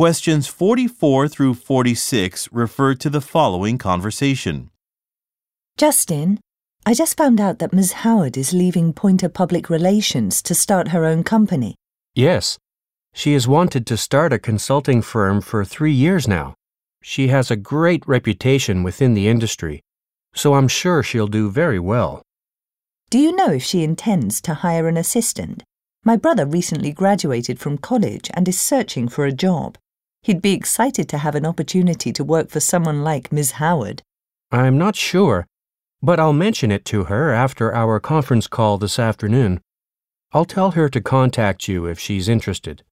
Questions 44 through 46 refer to the following conversation. Justin, I just found out that Ms. Howard is leaving Pointer Public Relations to start her own company. Yes. She has wanted to start a consulting firm for three years now. She has a great reputation within the industry, so I'm sure she'll do very well. Do you know if she intends to hire an assistant? My brother recently graduated from college and is searching for a job. He'd be excited to have an opportunity to work for someone like Ms. Howard. I'm not sure, but I'll mention it to her after our conference call this afternoon. I'll tell her to contact you if she's interested.